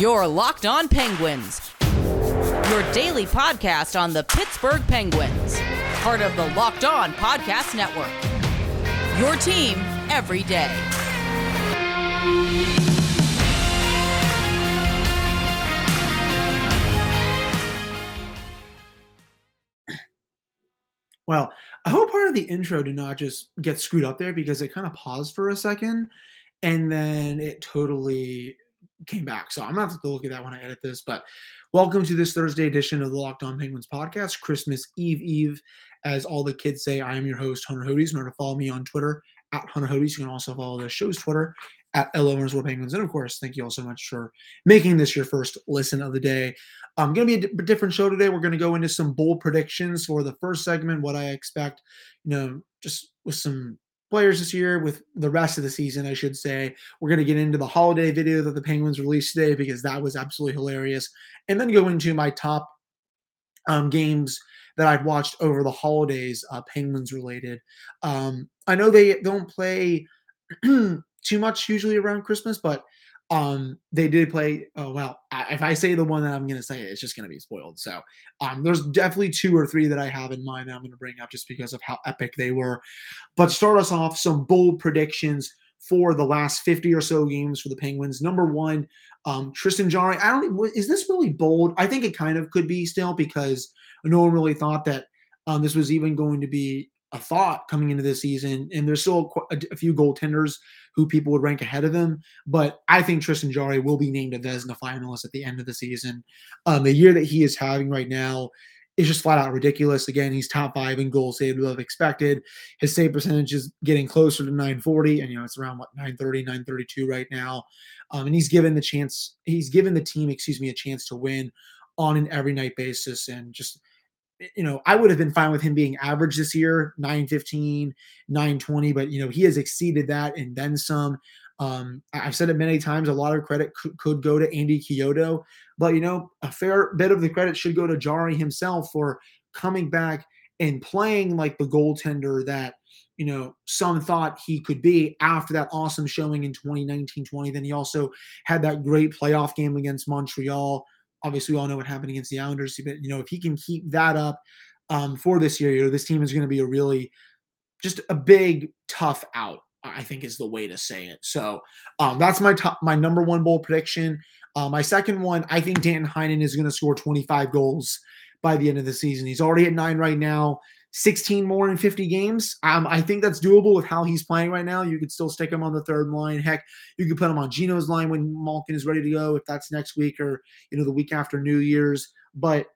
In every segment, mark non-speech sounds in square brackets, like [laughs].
Your Locked On Penguins, your daily podcast on the Pittsburgh Penguins, part of the Locked On Podcast Network. Your team every day. Well, I hope part of the intro did not just get screwed up there because it kind of paused for a second and then it totally came back. So I'm not gonna have to look at that when I edit this. But welcome to this Thursday edition of the Locked On Penguins podcast, Christmas Eve Eve. As all the kids say, I am your host, Hunter Hodes. Remember to follow me on Twitter at Hunter Hodes. You can also follow the show's Twitter at LO underscore Penguins. And of course, thank you all so much for making this your first listen of the day. I'm um, going to be a d- different show today. We're going to go into some bold predictions for the first segment, what I expect, you know, just with some players this year, with the rest of the season, I should say. We're going to get into the holiday video that the Penguins released today because that was absolutely hilarious. And then go into my top um, games that I've watched over the holidays, uh, Penguins related. Um, I know they don't play [clears throat] too much usually around Christmas, but um, they did play. Oh well, if I say the one that I'm going to say, it's just going to be spoiled. So, um, there's definitely two or three that I have in mind that I'm going to bring up just because of how epic they were. But start us off some bold predictions for the last 50 or so games for the Penguins. Number one, um, Tristan Jarry. I don't. Is this really bold? I think it kind of could be still because no one really thought that um, this was even going to be a thought coming into this season. And there's still a, a, few goaltenders who people would rank ahead of him. But I think Tristan Jarry will be named a Vezina finalist at the end of the season. Um, the year that he is having right now is just flat out ridiculous. Again, he's top five in goals saved above expected. His save percentage is getting closer to 940, and you know it's around what 930, 932 right now. Um, and he's given the chance, he's given the team, excuse me, a chance to win on an every night basis, and just you know, I would have been fine with him being average this year, 915, 920, but you know, he has exceeded that and then some. Um, I've said it many times, a lot of credit could, could go to Andy Chiodo, but you know, a fair bit of the credit should go to Jarry himself for coming back and playing like the goaltender that you know some thought he could be after that awesome showing in 2019-20 then he also had that great playoff game against montreal obviously we all know what happened against the Islanders. But you know, if he can keep that up um, for this year, you know, this team is going to be a really just a big tough out. I think is the way to say it. So um, that's my top, my number one bold prediction. Uh, my second one, I think Dan Heinen is going to score 25 goals by the end of the season. He's already at nine right now. 16 more in 50 games. Um, I think that's doable with how he's playing right now. You could still stick him on the third line. Heck, you could put him on Gino's line when Malkin is ready to go, if that's next week or you know the week after New Year's. But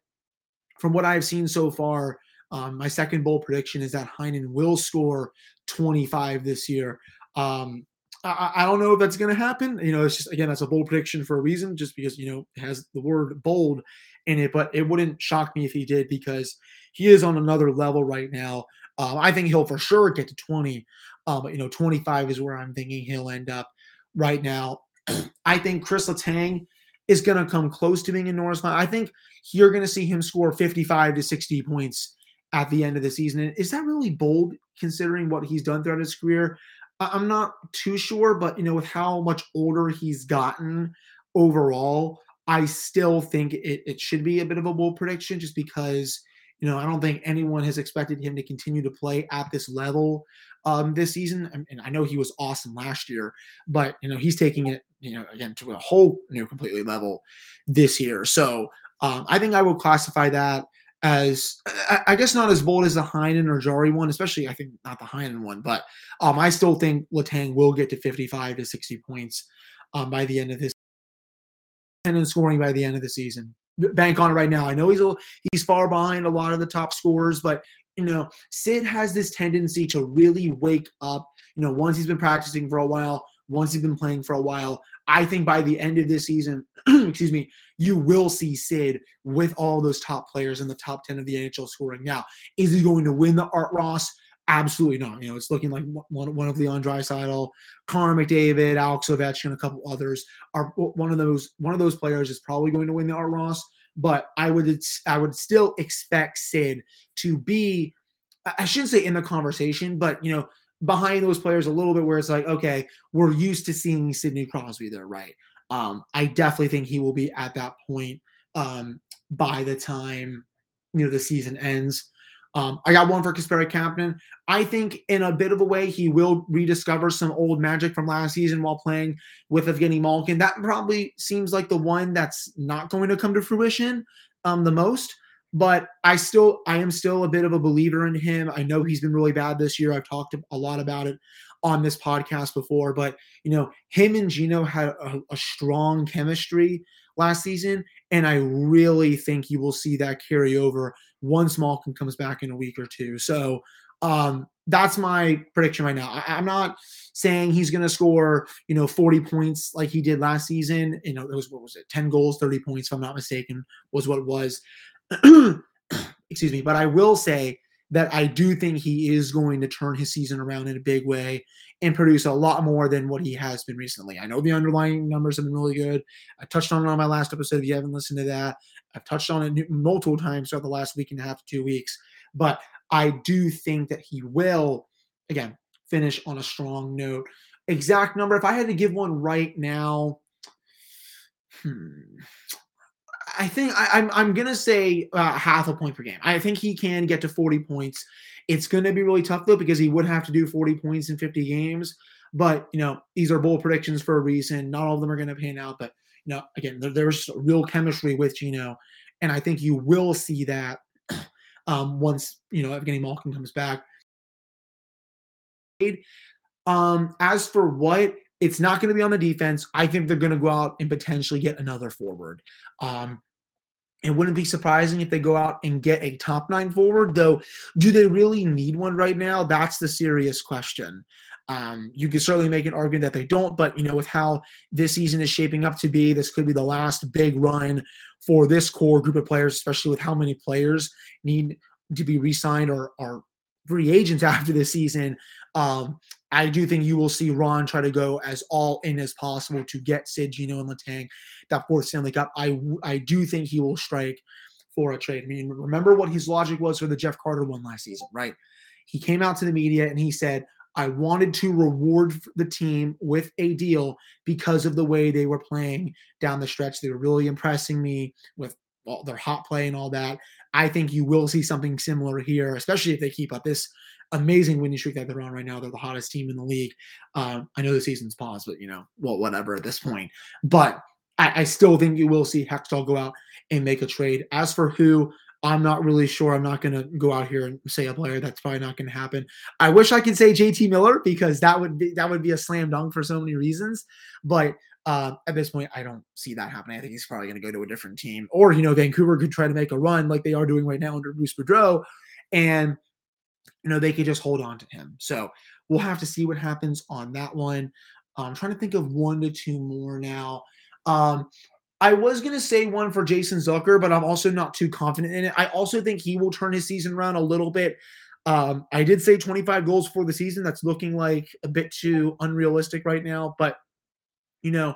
from what I've seen so far, um, my second bold prediction is that Heinen will score 25 this year. Um, I, I, don't know if that's going to happen. You know, it's just again that's a bold prediction for a reason, just because you know it has the word bold in it. But it wouldn't shock me if he did because he is on another level right now. Um, I think he'll for sure get to 20, uh, but you know, 25 is where I'm thinking he'll end up right now. [clears throat] I think Chris Letang is going to come close to being a Norris line. I think you're going to see him score 55 to 60 points at the end of the season. And is that really bold considering what he's done throughout his career? I'm not too sure, but you know, with how much older he's gotten overall, I still think it, it should be a bit of a bold prediction just because you know, I don't think anyone has expected him to continue to play at this level um, this season. And I know he was awesome last year, but you know, he's taking it, you know, again to a whole new, completely level this year. So um, I think I will classify that as I guess not as bold as the Heinen or Jarry one, especially I think not the Heinen one, but um, I still think Letang will get to 55 to 60 points um, by the end of this and in scoring by the end of the season bank on it right now. I know he's a, he's far behind a lot of the top scorers, but you know, Sid has this tendency to really wake up. You know, once he's been practicing for a while, once he's been playing for a while, I think by the end of this season, [clears throat] excuse me, you will see Sid with all those top players in the top 10 of the NHL scoring. Now, is he going to win the Art Ross? Absolutely not. You know, it's looking like one, one of Leon Draisaitl, Connor McDavid, Alex Ovechkin, a couple others are one of those. One of those players is probably going to win the Art Ross, but I would I would still expect Sid to be. I shouldn't say in the conversation, but you know, behind those players a little bit, where it's like, okay, we're used to seeing Sidney Crosby there, right? Um, I definitely think he will be at that point um, by the time you know the season ends. Um, I got one for Kasperi Kapanen. I think in a bit of a way he will rediscover some old magic from last season while playing with Evgeny Malkin. That probably seems like the one that's not going to come to fruition um, the most. But I still, I am still a bit of a believer in him. I know he's been really bad this year. I've talked a lot about it on this podcast before, but you know, him and Gino had a, a strong chemistry last season, and I really think you will see that carry over once can comes back in a week or two. So um, that's my prediction right now. I, am not saying he's going to score, you know, 40 points like he did last season. You know, it was what was it, 10 goals, 30 points, if I'm not mistaken, was what it was. [clears throat] Excuse me, but I will say that I do think he is going to turn his season around in a big way and produce a lot more than what he has been recently. I know the underlying numbers have been really good. I touched on it on my last episode. If you haven't listened to that, I've touched on it multiple times throughout the last week and a half to two weeks. But I do think that he will, again, finish on a strong note. Exact number, if I had to give one right now, hmm, I think I, am I'm, I'm gonna say uh, half a point per game. I think he can get to 40 points. It's gonna be really tough though because he would have to do 40 points in 50 games. But you know these are bold predictions for a reason. Not all of them are gonna pan out, but you know again there, there's real chemistry with Gino, and I think you will see that [clears throat] um, once you know Evgeny Malkin comes back. Um, as for what it's not going to be on the defense. I think they're going to go out and potentially get another forward. Um, it wouldn't be surprising if they go out and get a top nine forward, though. Do they really need one right now? That's the serious question. Um, you can certainly make an argument that they don't, but you know, with how this season is shaping up to be, this could be the last big run for this core group of players, especially with how many players need to be re-signed or are free agents [laughs] after this season. Um, I do think you will see Ron try to go as all in as possible to get Sid, Gino, and Letang that fourth Stanley Cup. I I do think he will strike for a trade. I mean, remember what his logic was for the Jeff Carter one last season, right? He came out to the media and he said, I wanted to reward the team with a deal because of the way they were playing down the stretch. They were really impressing me with all their hot play and all that. I think you will see something similar here, especially if they keep up this amazing winning streak that they're on right now. They're the hottest team in the league. Um, I know the season's paused, but you know, well, whatever at this point. But I, I still think you will see Hextall go out and make a trade. As for who, I'm not really sure. I'm not going to go out here and say a player. That's probably not going to happen. I wish I could say JT Miller because that would be that would be a slam dunk for so many reasons. But uh, at this point, I don't see that happening. I think he's probably going to go to a different team, or you know, Vancouver could try to make a run like they are doing right now under Bruce Boudreau, and you know, they could just hold on to him. So we'll have to see what happens on that one. I'm trying to think of one to two more now. Um, I was going to say one for Jason Zucker, but I'm also not too confident in it. I also think he will turn his season around a little bit. Um, I did say 25 goals for the season. That's looking like a bit too unrealistic right now, but you know,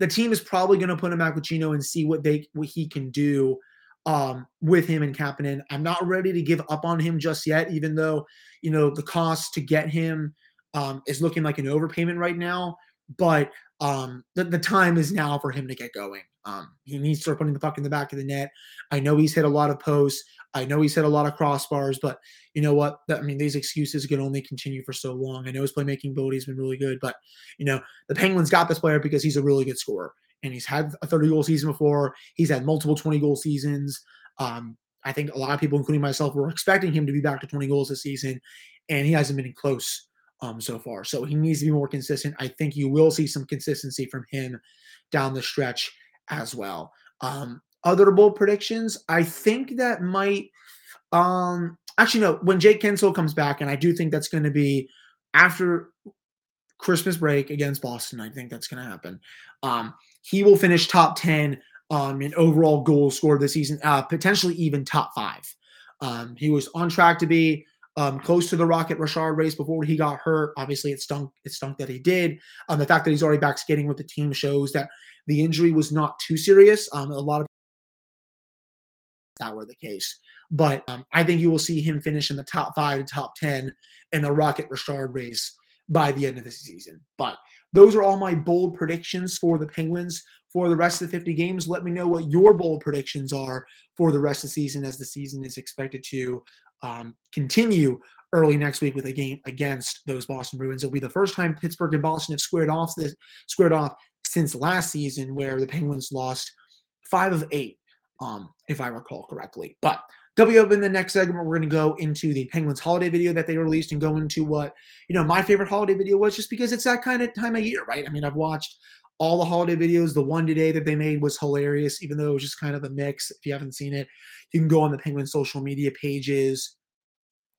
the team is probably going to put him back with Gino and see what they what he can do um, with him and Kapanen. I'm not ready to give up on him just yet, even though you know the cost to get him um, is looking like an overpayment right now. But um, the, the time is now for him to get going. Um, he needs to start putting the puck in the back of the net. I know he's hit a lot of posts. I know he's hit a lot of crossbars, but you know what? I mean, these excuses can only continue for so long. I know his playmaking ability has been really good, but you know the Penguins got this player because he's a really good scorer and he's had a 30 goal season before. He's had multiple 20 goal seasons. Um, I think a lot of people, including myself, were expecting him to be back to 20 goals this season, and he hasn't been close um, so far. So he needs to be more consistent. I think you will see some consistency from him down the stretch as well. Um, other bold predictions, I think that might. Um, actually, no. When Jake Guentzel comes back, and I do think that's going to be after Christmas break against Boston. I think that's going to happen. Um, he will finish top 10 um, in overall goals scored this season, uh, potentially even top five. Um, he was on track to be um, close to the Rocket Richard race before he got hurt. Obviously, it stunk. It stunk that he did. Um, the fact that he's already back skating with the team shows that the injury was not too serious. Um, a lot of that were the case, but um, I think you will see him finish in the top five to top ten in the Rocket Richard race by the end of the season. But those are all my bold predictions for the Penguins for the rest of the 50 games. Let me know what your bold predictions are for the rest of the season as the season is expected to um, continue early next week with a game against those Boston Bruins. It'll be the first time Pittsburgh and Boston have squared off this squared off since last season, where the Penguins lost five of eight, um, if I recall correctly. But W up in the next segment, we're going to go into the Penguins holiday video that they released and go into what, you know, my favorite holiday video was just because it's that kind of time of year, right? I mean, I've watched all the holiday videos. The one today that they made was hilarious, even though it was just kind of a mix. If you haven't seen it, you can go on the Penguin social media pages,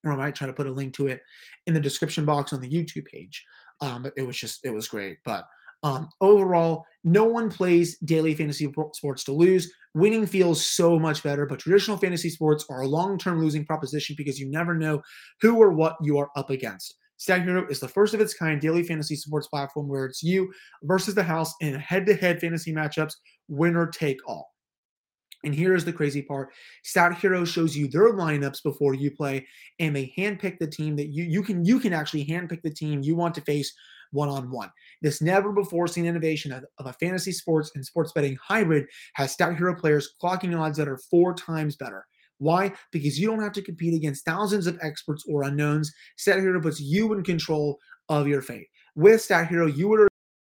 or I might try to put a link to it in the description box on the YouTube page. Um, it was just, it was great. But um, overall, no one plays daily fantasy sports to lose. Winning feels so much better, but traditional fantasy sports are a long term losing proposition because you never know who or what you are up against. Stat Hero is the first of its kind daily fantasy sports platform where it's you versus the house in head to head fantasy matchups, winner take all. And here's the crazy part Stat Hero shows you their lineups before you play, and they handpick the team that you you can you can actually handpick the team you want to face one on one. This never before seen innovation of, a fantasy sports and sports betting hybrid has Stat Hero players clocking odds that are four times better. Why? Because you don't have to compete against thousands of experts or unknowns. Stat Hero puts you in control of your fate. With Stat Hero, you are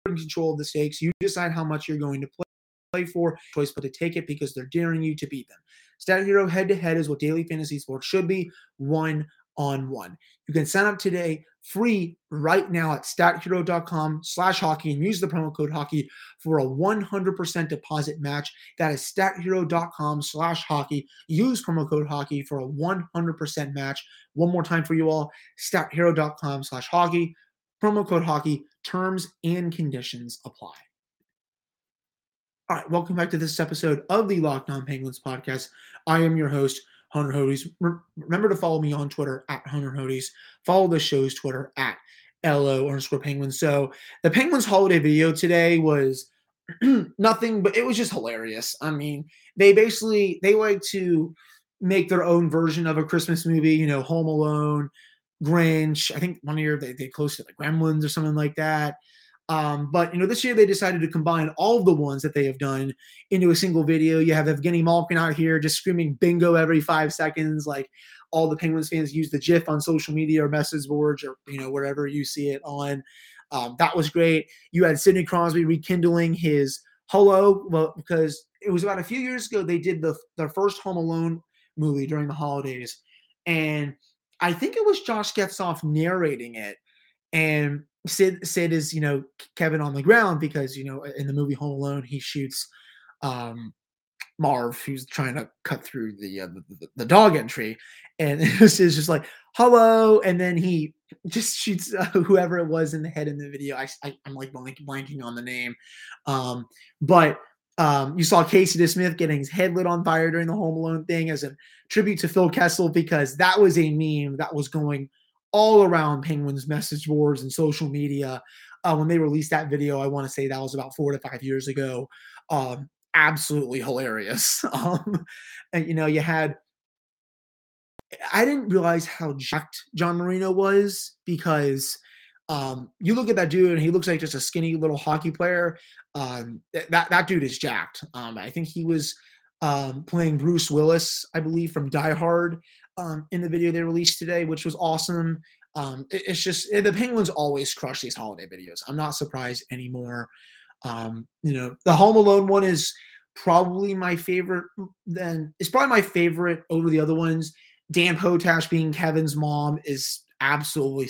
in control of the stakes. You decide how much you're going to play play for choice but to take it because they're daring you to beat them. Stat Hero head to head is what daily fantasy sports should be one on one. You can sign up today free right now at stathero.com slash hockey and use the promo code hockey for a 100% deposit match. That is stathero.com slash hockey. Use promo code hockey for a 100% match. One more time for you all, stathero.com slash hockey. Promo code hockey. Terms and conditions apply. All right, welcome back to this episode of the Locked On Penguins podcast. I am your host, Hunter Hodes. Remember to follow me on Twitter at Hunter Hodes. Follow the show's Twitter at LO underscore Penguins. So the Penguins holiday video today was [clears throat] nothing, but it was just hilarious. I mean, they basically they like to make their own version of a Christmas movie. You know, Home Alone, Grinch. I think one year they they close to the Gremlins or something like that. Um, but you know, this year they decided to combine all of the ones that they have done into a single video. You have Evgeny Malkin out here just screaming bingo every five seconds, like all the Penguins fans use the GIF on social media or message boards or you know wherever you see it on. Um, that was great. You had Sidney Crosby rekindling his hello, well, because it was about a few years ago they did the their first Home Alone movie during the holidays, and I think it was Josh Getzoff narrating it, and Sid Sid is you know Kevin on the ground because you know in the movie Home Alone he shoots um, Marv who's trying to cut through the, uh, the, the dog entry, and [laughs] this is just like hello, and then he just shoots uh, [laughs] whoever it was in the head in the video. I, I am like blank, blanking on the name, um, but um, you saw Casey DeSmith getting his head lit on fire during the Home Alone thing as a tribute to Phil Kessel because that was a meme that was going all around Penguins message boards and social media. Uh, when they released that video, I want to say that was about four to five years ago. Um, absolutely hilarious. [laughs] Um, and you know, you had. I didn't realize how jacked John Marino was because um, you look at that dude and he looks like just a skinny little hockey player. Um, that that dude is jacked. Um, I think he was um, playing Bruce Willis, I believe, from Die Hard um, in the video they released today, which was awesome. Um, it, it's just it, the Penguins always crush these holiday videos. I'm not surprised anymore. Um, you know, the Home Alone one is probably my favorite. Then it's probably my favorite over the other ones. Dan Potash being Kevin's mom is absolutely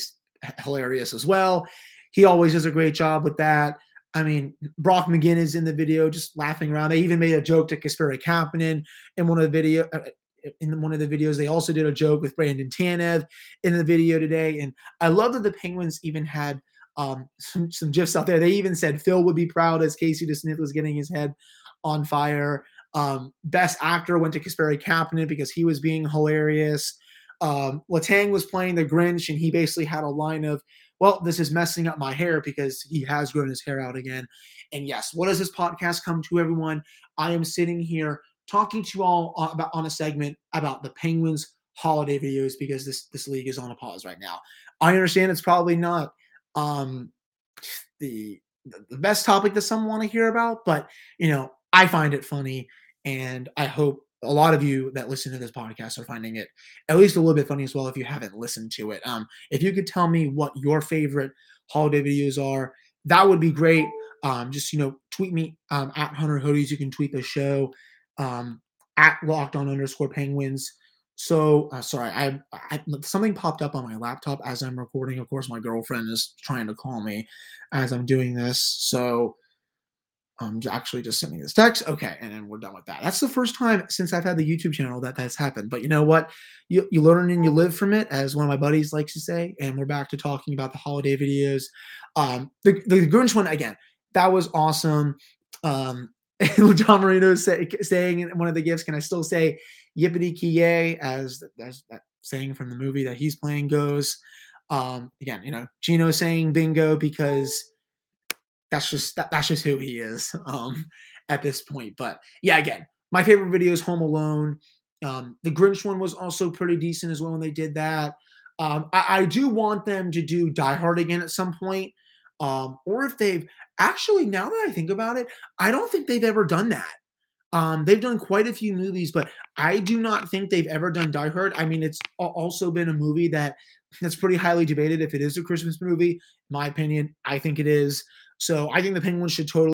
hilarious as well. He always does a great job with that. I mean, Brock McGinn is in the video just laughing around. They even made a joke to Kasperi Kapanen in one of the video uh, in one of the videos. They also did a joke with Brandon Tanev in the video today. And I love that the Penguins even had um, some, some gifs out there. They even said Phil would be proud as Casey DeSmith was getting his head on fire. Um, best actor went to Kasperi Kapanen because he was being hilarious. Um, Letang was playing the Grinch, and he basically had a line of, "Well, this is messing up my hair because he has grown his hair out again." And yes, what does this podcast come to, everyone? I am sitting here talking to you all about on a segment about the Penguins holiday videos because this this league is on a pause right now. I understand it's probably not um, the the best topic that some want to hear about, but you know, I find it funny, and I hope a lot of you that listen to this podcast are finding it at least a little bit funny as well if you haven't listened to it. Um, if you could tell me what your favorite holiday videos are, that would be great. Um, just you know, tweet me um, at Hunter Hodes. You can tweet the show um, at Locked On underscore Penguins. So uh, sorry, I, I, something popped up on my laptop as I'm recording. Of course, my girlfriend is trying to call me as I'm doing this. So I'm actually just sending this text. Okay, and then we're done with that. That's the first time since I've had the YouTube channel that that's happened. But you know what? You you learn and you live from it, as one of my buddies likes to say. And we're back to talking about the holiday videos. Um, the the Grinch one again. That was awesome. Um, [laughs] John Marino say, saying in one of the gifts, can I still say yippity ki yay as, as that saying from the movie that he's playing goes. Um, again, you know, Gino saying bingo because that's just that, that's just who he is [laughs] um, at this point. But yeah, again, my favorite video is Home Alone. Um, the Grinch one was also pretty decent as well when they did that. Um, I, I, do want them to do Die Hard again at some point. Um, or if they've actually, now that I think about it, I don't think they've ever done that. Um, they've done quite a few movies, but I do not think they've ever done Die Hard. I mean, it's also been a movie that that's pretty highly debated if it is a Christmas movie. In my opinion, I think it is. So I think the Penguins should totally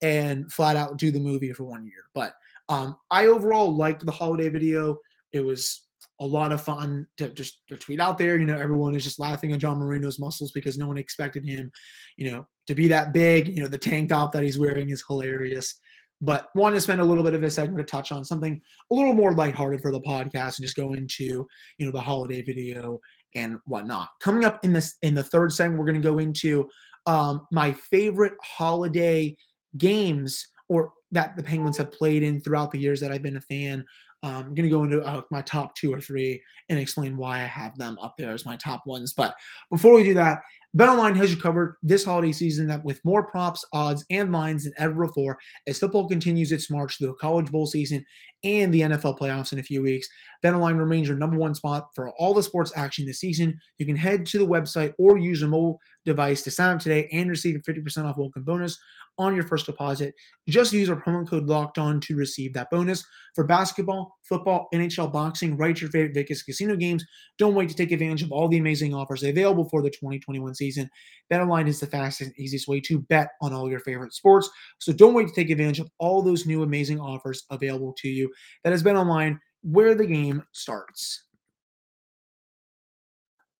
and flat out do the movie for one year. But um, I overall liked the holiday video. It was a lot of fun to just to tweet out there. You know, everyone is just laughing at John Marino's muscles because no one expected him, you know, to be that big. You know, the tank top that he's wearing is hilarious but want to spend a little bit of a segment to touch on something a little more lighthearted for the podcast and just go into you know the holiday video and whatnot. Coming up in this in the third segment, we're going to go into um, my favorite holiday games or that the Penguins have played in throughout the years that I've been a fan. Um, I'm going to go into uh, my top two or three and explain why I have them up there as my top ones. But before we do that, BetOnline has you covered this holiday season with more props, odds, and lines than ever before as football continues its march through the college bowl season and the NFL playoffs in a few weeks. BetOnline remains your number one spot for all the sports action this season. You can head to the website or use your mobile device to sign up today and receive a 50% off welcome bonus on your first deposit. Just use our promo code locked on to receive that bonus. For basketball, football, NHL, boxing, write your favorite Vegas casino games. Don't wait to take advantage of all the amazing offers available for the 2021 season. BetOnline is the fastest and easiest way to bet on all your favorite sports. So don't wait to take advantage of all those new amazing offers available to you. That has BetOnline where the game starts.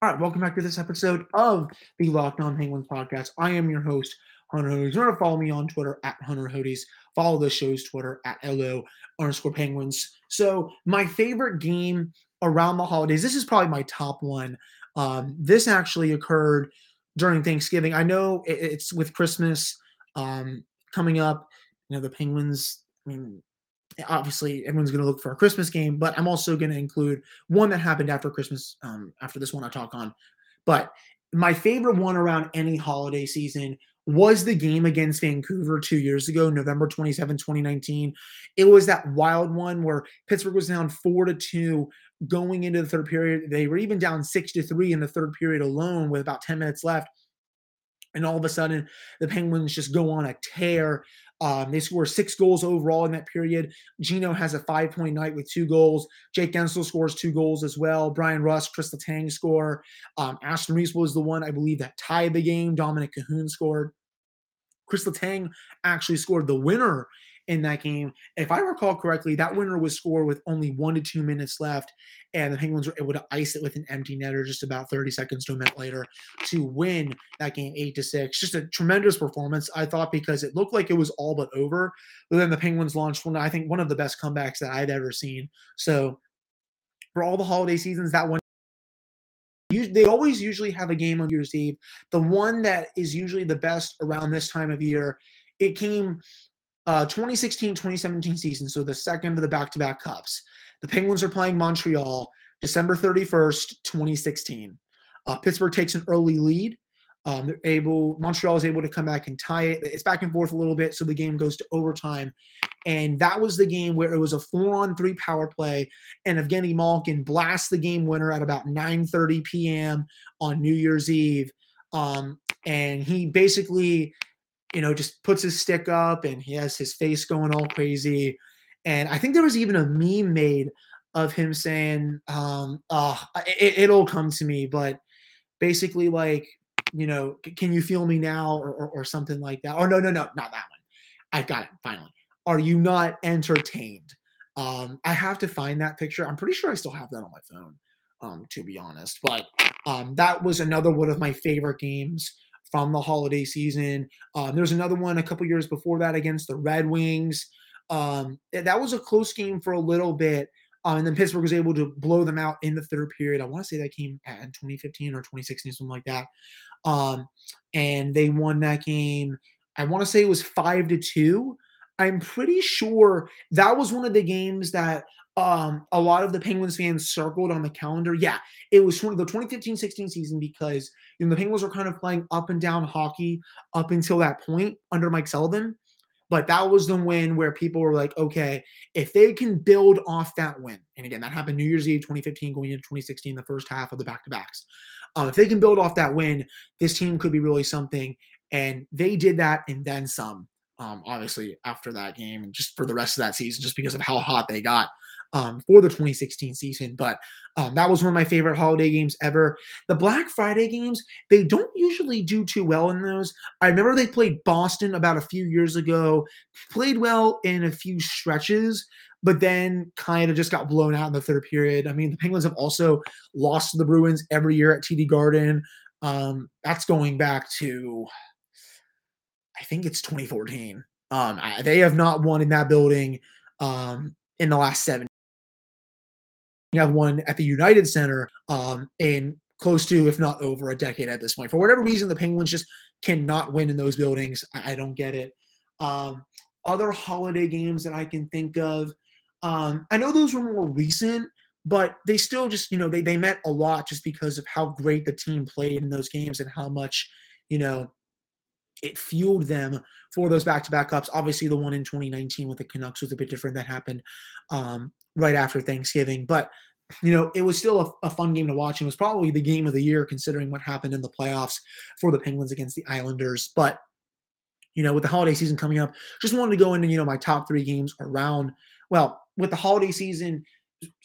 All right, welcome back to this episode of the Locked On Penguins podcast. I am your host, Hunter Hodes. Remember to follow me on Twitter at Hunter Hodes. Follow the show's Twitter at LO underscore Penguins. So my favorite game around the holidays, this is probably my top one. Um, this actually occurred during Thanksgiving. I know it's with Christmas um, coming up. You know, the Penguins, I mean, obviously everyone's going to look for a Christmas game, but I'm also going to include one that happened after Christmas, um, after this one I talk on. But my favorite one around any holiday season was the game against Vancouver two years ago, November 27, 2019. It was that wild one where Pittsburgh was down four to two going into the third period. They were even down six to three in the third period alone with about 10 minutes left. And all of a sudden, the Penguins just go on a tear. Um, they score six goals overall in that period. Gino has a five point night with two goals. Jake Guentzel scores two goals as well. Bryan Rust, Chris Letang score. Um, Aston Reese was the one, I believe, that tied the game. Dominik Kahun scored. Chris Letang actually scored the winner in that game. If I recall correctly, that winner was scored with only one to two minutes left, and the Penguins were able to ice it with an empty netter just about 30 seconds to a minute later to win that game eight to six. Just a tremendous performance, I thought, because it looked like it was all but over. But then the Penguins launched one, I think, one of the best comebacks that I've ever seen. So for all the holiday seasons, that one they always usually have a game on New Year's Eve. The one that is usually the best around this time of year, it came uh, 2016 2017 season, so the second of the back to back cups. The Penguins are playing Montreal December 31st, 2016. Uh, Pittsburgh takes an early lead. Um, they're able Montreal is able to come back and tie it. It's back and forth a little bit, so the game goes to overtime. And that was the game where it was a four-on-three power play, and Evgeny Malkin blasts the game winner at about 9:30 p.m. on New Year's Eve. Um, and he basically, you know, just puts his stick up and he has his face going all crazy. And I think there was even a meme made of him saying, um, oh, it, it'll come to me, but basically like you know, can you feel me now or, or, or something like that? Oh, no, no, no, not that one. I've got it finally. Are you not entertained? Um, I have to find that picture. I'm pretty sure I still have that on my phone, um, to be honest. But um, that was another one of my favorite games from the holiday season. Um, there's another one a couple years before that against the Red Wings. Um, that was a close game for a little bit. Uh, and then Pittsburgh was able to blow them out in the third period. I want to say that came in 2015 or 2016, something like that. Um, and they won that game. I want to say it was five to two. I'm pretty sure that was one of the games that um, a lot of the Penguins fans circled on the calendar. Yeah, it was 20, the 2015-16 season because you know the Penguins were kind of playing up and down hockey up until that point under Mike Sullivan. But that was the win where people were like, okay, if they can build off that win, and again, that happened New Year's Eve 2015 going into 2016, the first half of the back to backs. Um, if they can build off that win, this team could be really something. And they did that and then some, um, obviously, after that game and just for the rest of that season, just because of how hot they got um, for the 2016 season. But um, that was one of my favorite holiday games ever. The Black Friday games, they don't usually do too well in those. I remember they played Boston about a few years ago, played well in a few stretches, but then kind of just got blown out in the third period. I mean, the Penguins have also lost to the Bruins every year at TD Garden. Um, that's going back to, I think it's 2014. Um, I, they have not won in that building um, in the last seven. You have one at the United Center um, in close to, if not over, a decade at this point. For whatever reason, the Penguins just cannot win in those buildings. I, I don't get it. Um, other holiday games that I can think of, um, I know those were more recent, but they still just, you know, they, they meant a lot just because of how great the team played in those games and how much, you know, it fueled them for those back-to-back cups. Obviously, the one in 2019 with the Canucks was a bit different. That happened um, right after Thanksgiving, but you know, it was still a, a, fun game to watch. It was probably the game of the year considering what happened in the playoffs for the Penguins against the Islanders. But you know, with the holiday season coming up, just wanted to go into you know my top three games around. Well, with the holiday season,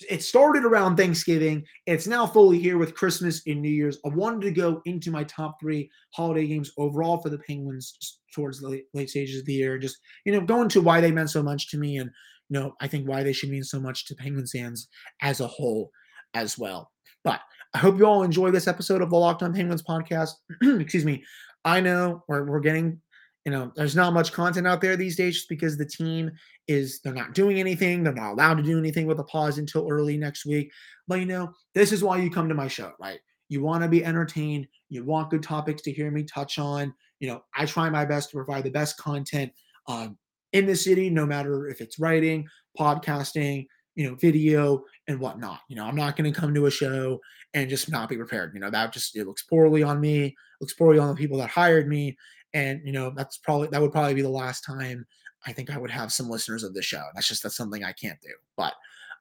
it started around Thanksgiving. It's now fully here with Christmas and New Year's. I wanted to go into my top three holiday games overall for the Penguins towards the late, late stages of the year. Just, you know, going to why they meant so much to me and, you know, I think why they should mean so much to Penguins fans as a whole as well. But I hope you all enjoy this episode of the Locked On Penguins podcast. [clears throat] Excuse me. I know we're, we're getting you know, there's not much content out there these days just because the team is they're not doing anything. They're not allowed to do anything with a pause until early next week. But you know, this is why you come to my show, right? You want to be entertained. You want good topics to hear me touch on. You know, I try my best to provide the best content um, in the city, no matter if it's writing, podcasting, you know, video and whatnot. You know, I'm not going to come to a show and just not be prepared. You know, that just it looks poorly on me, looks poorly on the people that hired me, and you know that's probably that would probably be the last time I think I would have some listeners of the show. That's just that's something I can't do. But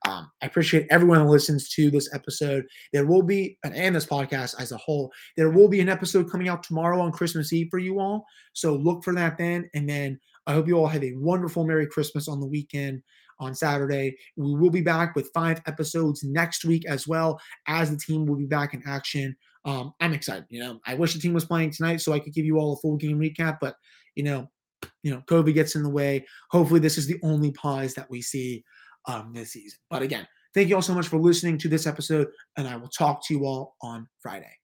um, I appreciate everyone listens to this episode. There will be, and this podcast as a whole, there will be an episode coming out tomorrow on Christmas Eve for you all. So look for that then. And then I hope you all have a wonderful Merry Christmas on the weekend on Saturday. We will be back with five episodes next week as well as the team will be back in action um, I'm excited. You know, I wish the team was playing tonight so I could give you all a full game recap, but you know, you know, COVID gets in the way. Hopefully, this is the only pause that we see um, this season. But again, thank you all so much for listening to this episode, and I will talk to you all on Friday.